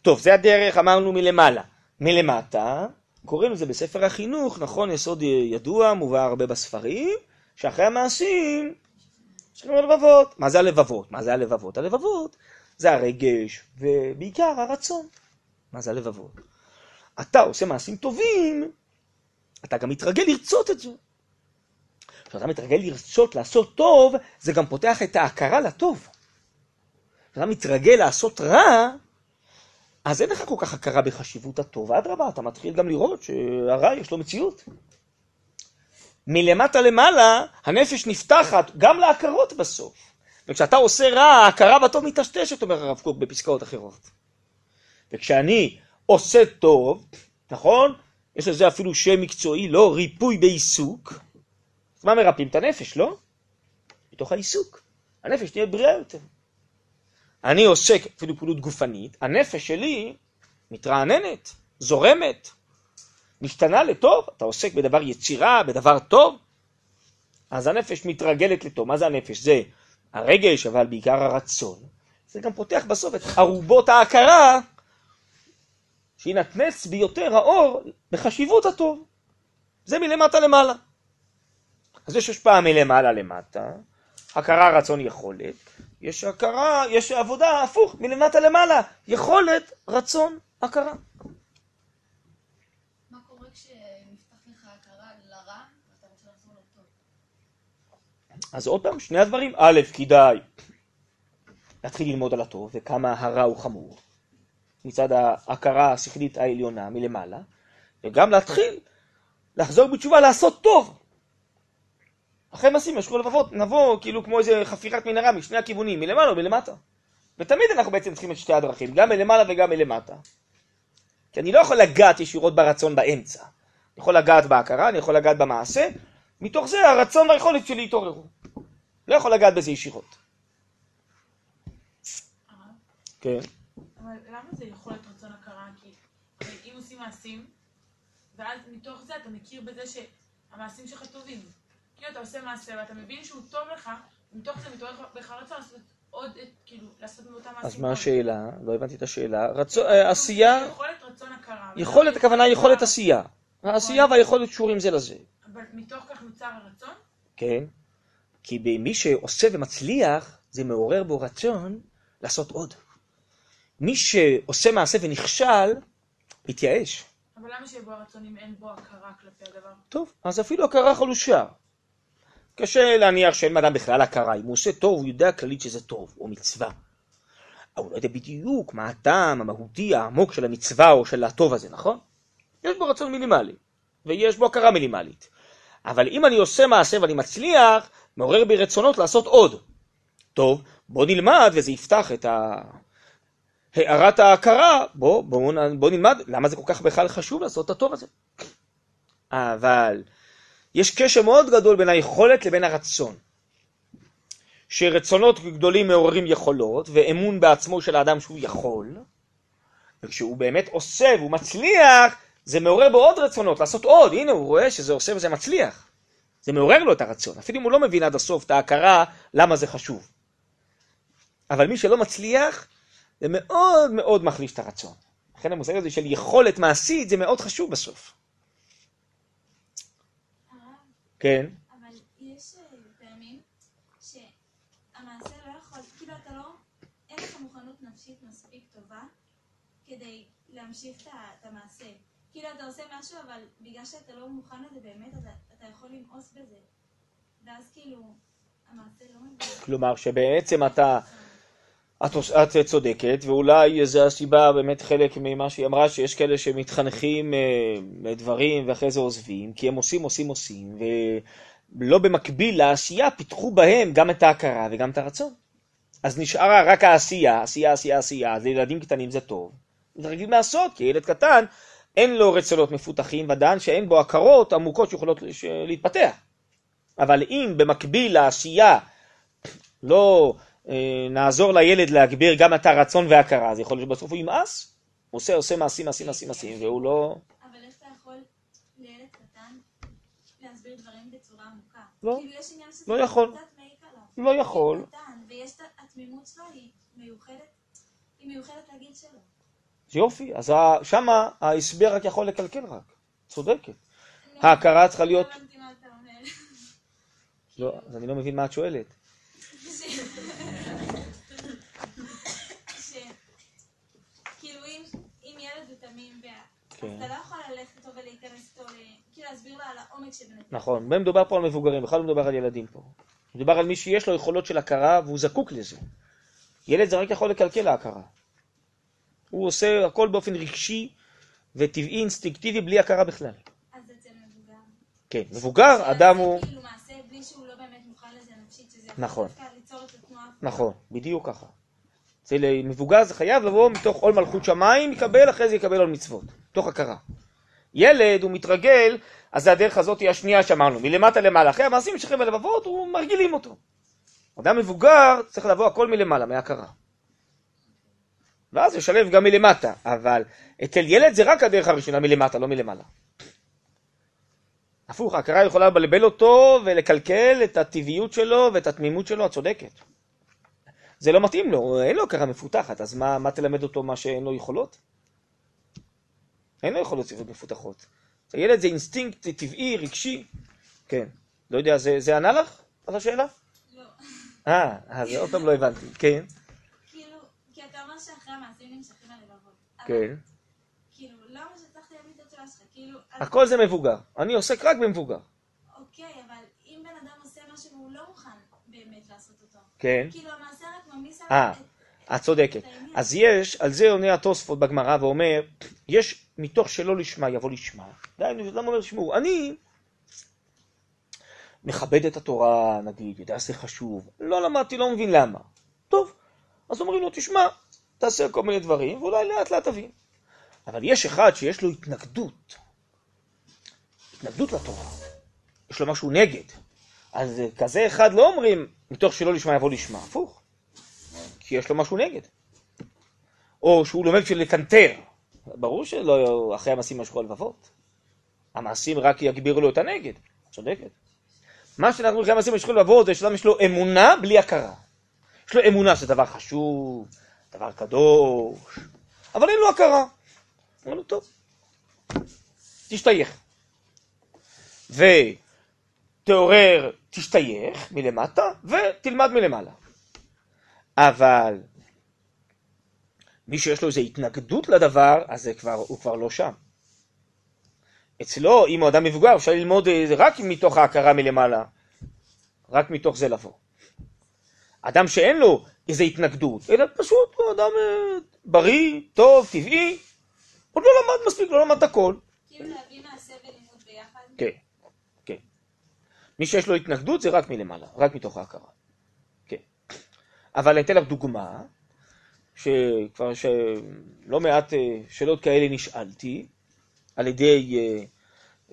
טוב, זה הדרך, אמרנו מלמעלה. מלמטה, קוראים לזה בספר החינוך, נכון, יסוד ידוע, מובא הרבה בספרים, שאחרי המעשים יש לנו הלבבות. מה זה הלבבות? מה זה הלבבות? הלבבות זה הרגש, ובעיקר הרצון. מה זה הלבבות? אתה עושה מעשים טובים, אתה גם מתרגל לרצות את זה. כשאתה מתרגל לרצות לעשות טוב, זה גם פותח את ההכרה לטוב. כשאתה מתרגל לעשות רע, אז אין לך כל כך הכרה בחשיבות הטוב. אדרבה, אתה מתחיל גם לראות שהרע יש לו מציאות. מלמטה למעלה, הנפש נפתחת גם להכרות בסוף. וכשאתה עושה רע, ההכרה בטוב מטשטשת, אומר הרב קוק בפסקאות אחרות. וכשאני עושה טוב, נכון? יש לזה אפילו שם מקצועי, לא ריפוי בעיסוק. אז מה מרפאים את הנפש, לא? מתוך העיסוק. הנפש תהיה בריאה יותר. אני עוסק אפילו פעילות גופנית, הנפש שלי מתרעננת, זורמת, משתנה לטוב, אתה עוסק בדבר יצירה, בדבר טוב, אז הנפש מתרגלת לטוב. מה זה הנפש? זה הרגש, אבל בעיקר הרצון. זה גם פותח בסוף את ארובות ההכרה, שינתנץ ביותר האור בחשיבות הטוב. זה מלמטה למעלה. אז יש השפעה מלמעלה למטה, הכרה, רצון, יכולת, יש הכרה, יש עבודה הפוך, מלמטה למעלה, יכולת, רצון, הכרה. מה קורה כשנפתח לך הכרה לרע ואתה רוצה לחזור לטוב? אז עוד פעם, שני הדברים. א', כדאי להתחיל ללמוד על הטוב וכמה הרע הוא חמור, מצד ההכרה השכלית העליונה מלמעלה, וגם להתחיל לחזור בתשובה לעשות טוב. אחרי מעשים ישרו לבבות, נבוא כאילו כמו איזה חפירת מנהרה משני הכיוונים, מלמעלה ומלמטה. ותמיד אנחנו בעצם צריכים את שתי הדרכים, גם מלמעלה וגם מלמטה. כי אני לא יכול לגעת ישירות ברצון באמצע. אני יכול לגעת בהכרה, אני יכול לגעת במעשה, מתוך זה הרצון והיכולת שלי יתעוררו. לא יכול לגעת בזה ישירות. כן. אבל למה זה יכולת רצון הכרה? כי אם עושים מעשים, ואז מתוך זה אתה מכיר בזה שהמעשים שלך טובים. כאילו אתה עושה מעשה ואתה מבין שהוא טוב לך, מתוך זה מתעורר בך רצון לעשות עוד, כאילו, לעשות מאותם מעשים. אז מה השאלה? לא הבנתי את השאלה. אה, עשייה... יכולת רצון הכרה. יכולת, הכוונה היא יכולת עשייה. העשייה והיכולת קשורים זה לזה. אבל מתוך כך נוצר הרצון? כן. כי במי שעושה ומצליח, זה מעורר בו רצון לעשות עוד. מי שעושה מעשה ונכשל, מתייאש. אבל למה שיהיה בו הרצון אם אין בו הכרה כלפי הדבר? טוב, אז אפילו הכרה חלושה. קשה להניח שאין אדם בכלל הכרה. אם הוא עושה טוב, הוא יודע כללית שזה טוב, או מצווה. אבל הוא לא יודע בדיוק מה הטעם המהותי העמוק של המצווה או של הטוב הזה, נכון? יש בו רצון מינימלי, ויש בו הכרה מינימלית. אבל אם אני עושה מעשה ואני מצליח, מעורר בי רצונות לעשות עוד. טוב, בוא נלמד וזה יפתח את. הערת ההכרה, בוא, בוא, בוא נלמד למה זה כל כך בכלל חשוב לעשות את הטוב הזה. אבל יש קשר מאוד גדול בין היכולת לבין הרצון. שרצונות גדולים מעוררים יכולות, ואמון בעצמו של האדם שהוא יכול, וכשהוא באמת עושה והוא מצליח, זה מעורר בו עוד רצונות, לעשות עוד, הנה הוא רואה שזה עושה וזה מצליח. זה מעורר לו את הרצון, אפילו אם הוא לא מבין עד הסוף את ההכרה למה זה חשוב. אבל מי שלא מצליח, זה מאוד מאוד מחליש את הרצון. לכן המושג הזה של יכולת מעשית זה מאוד חשוב בסוף. כן. שהמעשה לא כאילו לא, כדי להמשיך את המעשה. כאילו אתה עושה משהו, אבל בגלל שאתה לא מוכן לזה באמת, אתה, אתה יכול למאוס בזה. ואז כאילו, המעשה לא מבין. כלומר, שבעצם אתה... את, את צודקת, ואולי זו הסיבה, באמת חלק ממה שהיא אמרה, שיש כאלה שמתחנכים אה, לדברים ואחרי זה עוזבים, כי הם עושים, עושים, עושים, ולא במקביל לעשייה פיתחו בהם גם את ההכרה וגם את הרצון. אז נשארה רק העשייה, עשייה, עשייה, עשייה, אז לילדים קטנים זה טוב. זה רגיל לעשות, כי ילד קטן אין לו רצונות מפותחים ודן שאין בו הכרות עמוקות שיכולות להתפתח. אבל אם במקביל לעשייה לא אה, נעזור לילד להגביר גם את הרצון וההכרה, אז יכול להיות שבסוף הוא ימאס, הוא עושה, עושה מעשים, מעשים, מעשים, מעשים, והוא לא... אבל איך אתה יכול לילד קטן להסביר דברים בצורה עמוקה? לא, כאילו יש עניין שזה לא יכול. קצת מעיק עליו. לא יכול. ויש את התמימות שלו, היא מיוחדת, היא מיוחדת לגיל שלו. יופי, אז שמה ההסבר רק יכול לקלקל רק, צודקת. ההכרה צריכה להיות... לא. לא, אז אני לא מבין מה את שואלת. כאילו כן. אתה לא יכול ללכת איתו ולהיכנס איתו, ל- כאילו להסביר לו על העומק שבנתיב. נכון, באמת מדובר פה על מבוגרים, בכלל לא מדובר על ילדים פה. מדובר על מי שיש לו יכולות של הכרה והוא זקוק לזה. ילד זה רק יכול לקלקל ההכרה. הוא עושה הכל באופן רגשי וטבעי, אינסטינקטיבי, בלי הכרה בכלל. אז אצל מבוגר. כן, מבוגר, אדם הוא... כאילו מעשה בלי שהוא לא באמת מוכן לזה נפשית, שזה נכון. נכון, בדיוק ככה. אצל מבוגר זה חייב לבוא מתוך עול מלכות שמיים, יקבל, אחרי זה יקבל עול מצוות, תוך הכרה. ילד, הוא מתרגל, אז זה הדרך הזאת היא השנייה שאמרנו, מלמטה למעלה. אחרי המעשים שכם הלבבות, הוא מרגילים אותו. אדם מבוגר צריך לבוא הכל מלמעלה, מהכרה. ואז לשלב גם מלמטה, אבל אצל ילד זה רק הדרך הראשונה מלמטה, לא מלמעלה. הפוך, ההכרה יכולה לבלבל אותו ולקלקל את הטבעיות שלו ואת התמימות שלו, את צודקת. זה לא מתאים לו, אין לו הכרה מפותחת, אז מה, מה תלמד אותו מה שאין לו יכולות? אין לו יכולות שכליות מפותחות. הילד זה אינסטינקט טבעי, רגשי. כן. לא יודע, זה, זה ענה לך על השאלה? לא. אה, אז עוד פעם לא הבנתי. כן. כאילו, כי אתה אומר שאחרי המעשים נמשכים הלבבות. אבל כן. כאילו, למה שצריך להבין את התשובה שלך? כאילו, הכל זה מבוגר. אני עוסק רק במבוגר. אוקיי, אבל אם בן אדם עושה משהו והוא לא מוכן באמת לעשות אותו, כן. כאילו המעשה רק מעמיס אה, עליו את... את צודקת. אז יש, על זה עונה התוספות בגמרא ואומר, יש מתוך שלא לשמה יבוא לשמה. דהיינו, אדם אומר, שמעו, אני מכבד את התורה, נגיד, יודע שזה חשוב, לא למדתי, לא מבין למה. טוב, אז אומרים לו, תשמע, תעשה כל מיני דברים, ואולי לאט לאט תבין. אבל יש אחד שיש לו התנגדות, התנגדות לתורה, יש לו משהו נגד. אז כזה אחד לא אומרים, מתוך שלא לשמה יבוא לשמה, הפוך. כי יש לו משהו נגד. או שהוא לומד בשביל לקנטר. ברור שלא אחרי המעשים משכו הלבבות. המעשים רק יגבירו לו את הנגד. צודקת. מה שאנחנו אחרי המעשים משכו הלבבות זה שאדם יש לו אמונה בלי הכרה. יש לו אמונה שזה דבר חשוב, דבר קדוש, אבל אין לו הכרה. אמר לו, טוב, תשתייך. ותעורר, תשתייך מלמטה, ותלמד מלמעלה. אבל מי שיש לו איזו התנגדות לדבר, אז כבר, הוא כבר לא שם. אצלו, אם הוא אדם מבוגר, אפשר ללמוד אה, רק מתוך ההכרה מלמעלה, רק מתוך זה לבוא. אדם שאין לו איזו התנגדות, אלא פשוט הוא אדם אה, בריא, טוב, טבעי, עוד לא למד מספיק, לא למד הכל. כאילו להביא מעשה ולימוד ביחד. כן, כן. מי שיש לו התנגדות זה רק מלמעלה, רק מתוך ההכרה. כן. אבל אני אתן לך דוגמה, שכבר שלא מעט אה, שאלות כאלה נשאלתי על ידי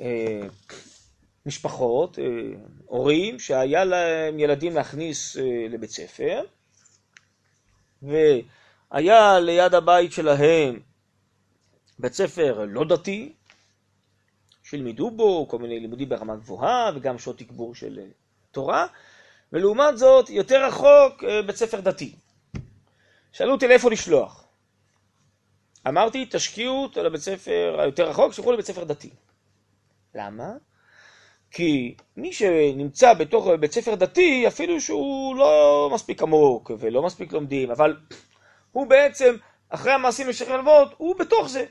אה, משפחות, אה, הורים, שהיה להם ילדים להכניס אה, לבית ספר, והיה ליד הבית שלהם בית ספר לא דתי, שילמדו בו כל מיני לימודים ברמה גבוהה וגם שעות תגבור של אה, תורה, ולעומת זאת יותר רחוק בית ספר דתי. שאלו אותי לאיפה לשלוח. אמרתי, תשקיעו אותו לבית ספר היותר רחוק, שלחו לבית ספר דתי. למה? כי מי שנמצא בתוך בית ספר דתי, אפילו שהוא לא מספיק עמוק ולא מספיק לומדים, אבל הוא בעצם, אחרי המעשים לשכם הלוואות, הוא בתוך זה.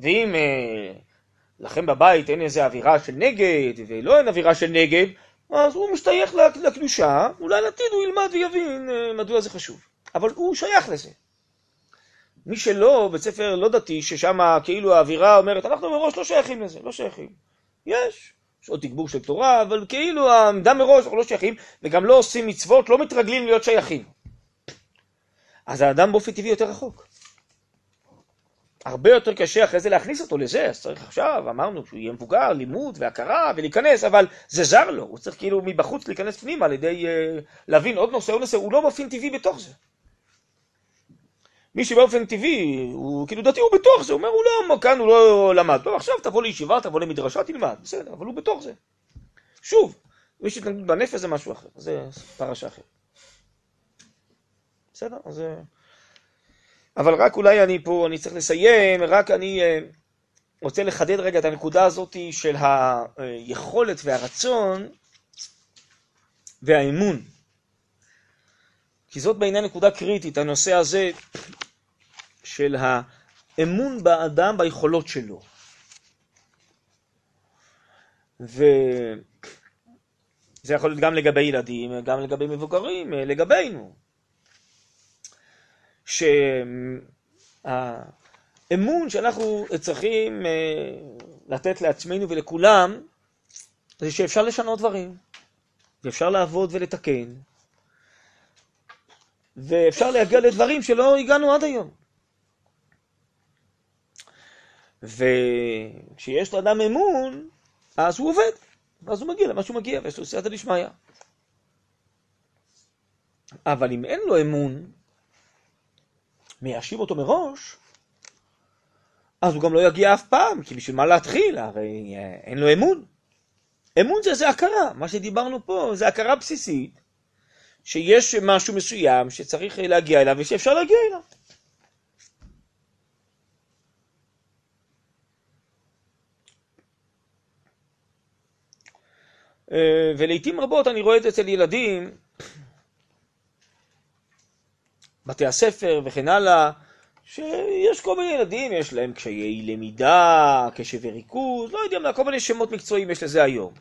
ואם אה, לכם בבית אין איזה אווירה של נגד, ולא אין אווירה של נגד, אז הוא משתייך לקדושה, אולי לעתיד הוא ילמד ויבין אה, מדוע זה חשוב. אבל הוא שייך לזה. מי שלא, בית ספר לא דתי, ששם כאילו האווירה אומרת, אנחנו מראש לא שייכים לזה, לא שייכים. יש, יש עוד תגבור של תורה, אבל כאילו העמדה מראש, אנחנו לא שייכים, וגם לא עושים מצוות, לא מתרגלים להיות שייכים. אז האדם באופן טבעי יותר רחוק. הרבה יותר קשה אחרי זה להכניס אותו לזה, אז צריך עכשיו, אמרנו שהוא יהיה מבוגר, לימוד והכרה ולהיכנס, אבל זה זר לו, הוא צריך כאילו מבחוץ להיכנס פנימה על ידי uh, להבין עוד נושא, עוד נושא, הוא לא באופן טבעי בתוך זה. מי שבאופן טבעי, הוא כאילו דתי, הוא בתוך זה, הוא אומר, הוא לא, כאן הוא לא למד. טוב, עכשיו תבוא לישיבה, תבוא למדרשה, תלמד, בסדר, אבל הוא בתוך זה. שוב, מי שהתנגדות בנפש זה משהו אחר, זה פרשה אחרת. בסדר? אז... אה, אבל רק אולי אני פה, אני צריך לסיים, רק אני אה, רוצה לחדד רגע את הנקודה הזאת של היכולת והרצון והאמון. כי זאת בעיני נקודה קריטית, הנושא הזה של האמון באדם ביכולות שלו. וזה יכול להיות גם לגבי ילדים, גם לגבי מבוגרים, לגבינו. שהאמון שאנחנו צריכים אה, לתת לעצמנו ולכולם, זה שאפשר לשנות דברים, ואפשר לעבוד ולתקן, ואפשר להגיע לדברים שלא הגענו עד היום. וכשיש לאדם אמון, אז הוא עובד, ואז הוא מגיע למה שהוא מגיע, ויש לו סייעתא דשמיא. אבל אם אין לו אמון, מייאשים אותו מראש, אז הוא גם לא יגיע אף פעם, כי בשביל מה להתחיל? הרי אה, אין לו אמון. אמון זה, זה הכרה, מה שדיברנו פה זה הכרה בסיסית, שיש משהו מסוים שצריך להגיע אליו ושאפשר להגיע אליו. ולעיתים רבות אני רואה את זה אצל ילדים, <clears throat> בתי הספר וכן הלאה, שיש כל מיני ילדים, יש להם קשיי למידה, קשב וריכוז, לא יודע מה, כל מיני שמות מקצועיים יש לזה היום.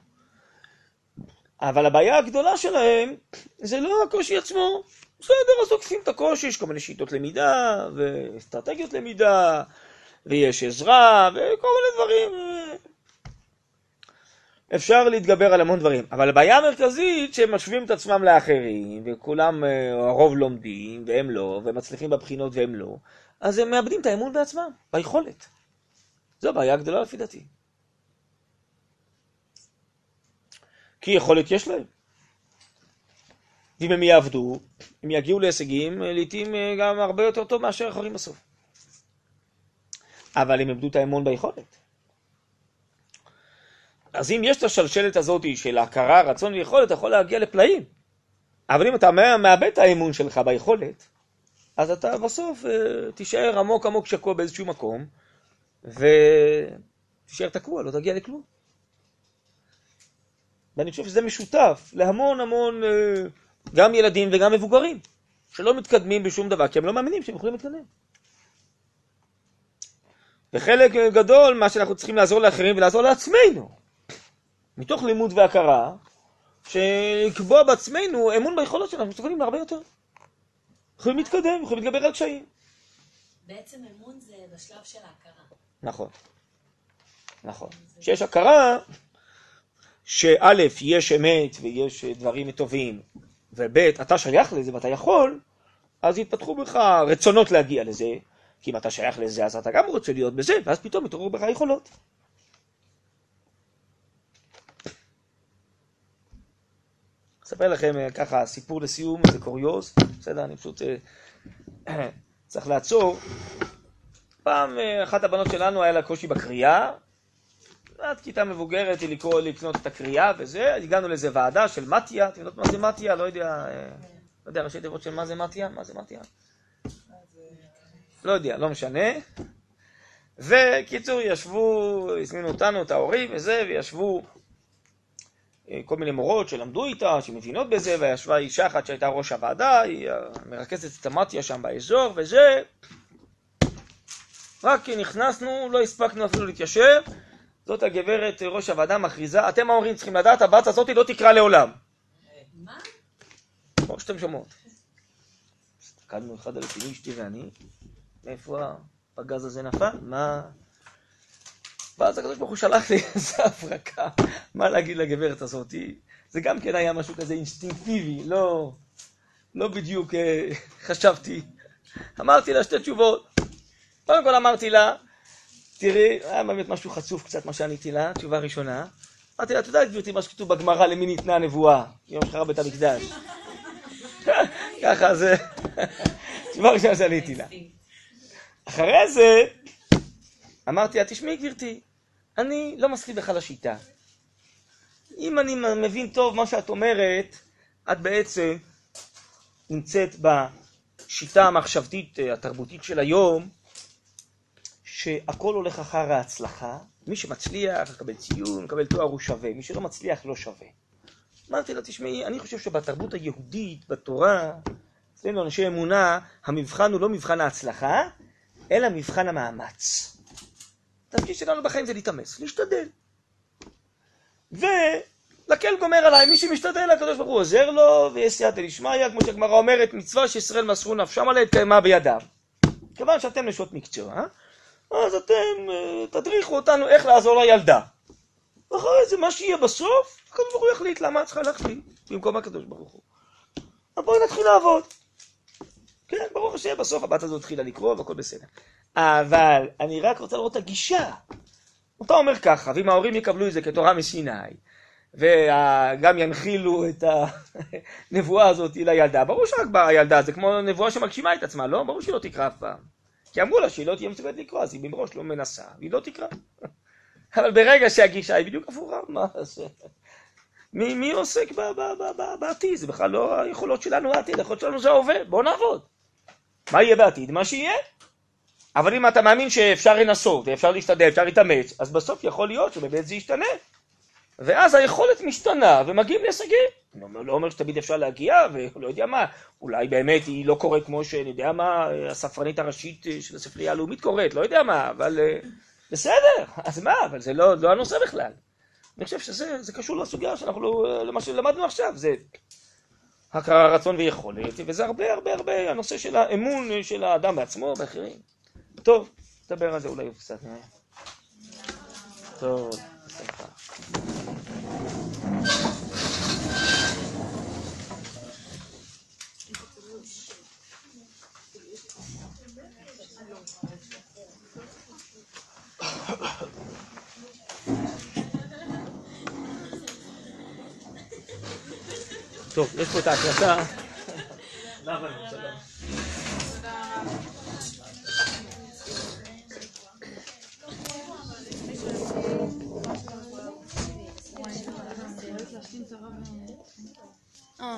אבל הבעיה הגדולה שלהם <clears throat> זה לא הקושי עצמו. בסדר, אז עוקפים את הקושי, יש כל מיני שיטות למידה, ואסטרטגיות למידה, ויש עזרה, וכל מיני דברים. אפשר להתגבר על המון דברים. אבל הבעיה המרכזית שהם משווים את עצמם לאחרים, וכולם, אה, הרוב לומדים, והם לא, והם מצליחים בבחינות והם לא, אז הם מאבדים את האמון בעצמם, ביכולת. זו הבעיה הגדולה לפי דעתי. כי יכולת יש להם. ואם הם יעבדו, הם יגיעו להישגים לעתים אה, גם הרבה יותר טוב מאשר אחרים בסוף. אבל הם איבדו את האמון ביכולת. אז אם יש את השלשלת הזאת של הכרה, רצון ויכולת, אתה יכול להגיע לפלאים. אבל אם אתה מאבד את האמון שלך ביכולת, אז אתה בסוף אה, תישאר עמוק עמוק שקוע באיזשהו מקום, ותישאר תקוע, לא תגיע לכלום. ואני חושב שזה משותף להמון המון, אה, גם ילדים וגם מבוגרים, שלא מתקדמים בשום דבר, כי הם לא מאמינים שהם יכולים להתקדם. וחלק גדול מה שאנחנו צריכים לעזור לאחרים ולעזור לעצמנו, מתוך לימוד והכרה, שלקבוע בעצמנו אמון ביכולות שלנו, אנחנו מסוגלים להרבה יותר. יכולים להתקדם, יכולים להתגבר על קשיים. בעצם אמון זה בשלב של ההכרה. נכון. נכון. כשיש הכרה, שא', יש אמת ויש דברים טובים, וב', אתה שייך לזה ואתה יכול, אז יתפתחו בך רצונות להגיע לזה, כי אם אתה שייך לזה אז אתה גם רוצה להיות בזה, ואז פתאום יתעוררו בך יכולות. אספר לכם אה, ככה סיפור לסיום, איזה קוריוז, בסדר, אני פשוט אה, <clears throat> צריך לעצור. פעם אה, אחת הבנות שלנו היה לה קושי בקריאה, עד כיתה מבוגרת היא לקרוא, לקנות את הקריאה וזה, הגענו לאיזה ועדה של מתיה, אתם יודעות מה זה מתיה? לא יודע, לא יודע ראשי תיבות של מה זה מתיה? מה זה מתיה? לא יודע, לא משנה. וקיצור, ישבו, הזמינו אותנו, את ההורים וזה, וישבו כל מיני מורות שלמדו איתה, שמבינות בזה, וישבה אישה אחת שהייתה ראש הוועדה, היא מרכזת את המתיה שם באזור, וזה... רק נכנסנו, לא הספקנו אפילו להתיישב, זאת הגברת ראש הוועדה מכריזה, אתם ההורים צריכים לדעת, הבת הזאת לא תקרא לעולם. מה? כמו שאתם שומעות. הסתכלנו אחד על השני, אשתי ואני, מאיפה הפגז הזה נפל? מה... ואז הקדוש ברוך הוא שלח לי <laughs> איזה הברקה, מה להגיד לגברת הזאתי. זה גם כן היה משהו כזה אינסטינקטיבי, לא, לא בדיוק אה, <laughs> חשבתי. אמרתי לה שתי תשובות. קודם כל אמרתי לה, תראי, היה באמת משהו חצוף קצת מה שעניתי לה, תשובה ראשונה. אמרתי לה, את יודעת גברתי מה שכתוב בגמרא למי ניתנה הנבואה, יום שחרר בית המקדש. <laughs> ככה זה, תשובה ראשונה שעניתי לה. אחרי זה, אמרתי לה, תשמעי גברתי, אני לא מסכים בכלל לשיטה. אם אני מבין טוב מה שאת אומרת, את בעצם נמצאת בשיטה המחשבתית התרבותית של היום, שהכל הולך אחר ההצלחה, מי שמצליח מקבל ציון, מקבל תואר הוא שווה, מי שלא מצליח לא שווה. אמרתי לה, תשמעי, אני חושב שבתרבות היהודית, בתורה, אצלנו אנשי אמונה, המבחן הוא לא מבחן ההצלחה, אלא מבחן המאמץ. התפקיד שלנו בחיים זה להתאמץ, להשתדל. ולקל גומר עליי, מי שמשתדל, הקדוש ברוך הוא עוזר לו, ויש סייעתא דשמיא, כמו שהגמרא אומרת, מצווה שישראל מסרו נפשם עליה, התקיימה בידיו. כיוון שאתם נשות מקצוע, אה? אז אתם אה, תדריכו אותנו איך לעזור לילדה. ואחרי זה, מה שיהיה בסוף, הקדוש ברוך הוא יחליט למה את צריכה להחליט במקום הקדוש ברוך הוא. אז בואי נתחיל לעבוד. כן, ברוך השם, בסוף הבת הזאת התחילה לקרוא והכל בסדר. אבל אני רק רוצה לראות את הגישה. אתה אומר ככה, ואם ההורים יקבלו את זה כתורה מסיני, וגם ינחילו את הנבואה הזאת לילדה, ברור שרק באה הילדה, זה כמו נבואה שמגשימה את עצמה, לא? ברור שהיא לא תקרא אף פעם. כי אמרו לה שהיא לא תהיה מסוגלת לקרוא, אז היא במראש לא מנסה, והיא לא תקרא. אבל ברגע שהגישה היא בדיוק הפוכה, מה זה? מי, מי עוסק בעתיד? זה בכלל לא היכולות שלנו העתיד, היכולות שלנו זה ההווה, בואו נעבוד. מה יהיה בעתיד? מה שיהיה. אבל אם אתה מאמין שאפשר לנסות, ואפשר להשתדל, אפשר להתאמץ, אז בסוף יכול להיות שבאמת זה ישתנה. ואז היכולת משתנה ומגיעים להישגים. אני לא אומר שתמיד אפשר להגיע, ולא יודע מה, אולי באמת היא לא קורית כמו שאני יודע מה, הספרנית הראשית של הספרייה הלאומית קורית, לא יודע מה, אבל בסדר, אז מה, אבל זה לא, לא הנושא בכלל. אני חושב שזה קשור לסוגיה שאנחנו, לא, למה שלמדנו עכשיו, זה הכרה, רצון ויכולת, וזה הרבה הרבה הרבה הנושא של האמון של האדם בעצמו ואחרים. טוב, נדבר על זה אולי קצת. טוב, בשמחה. טוב, יש פה את ההקלטה. אה,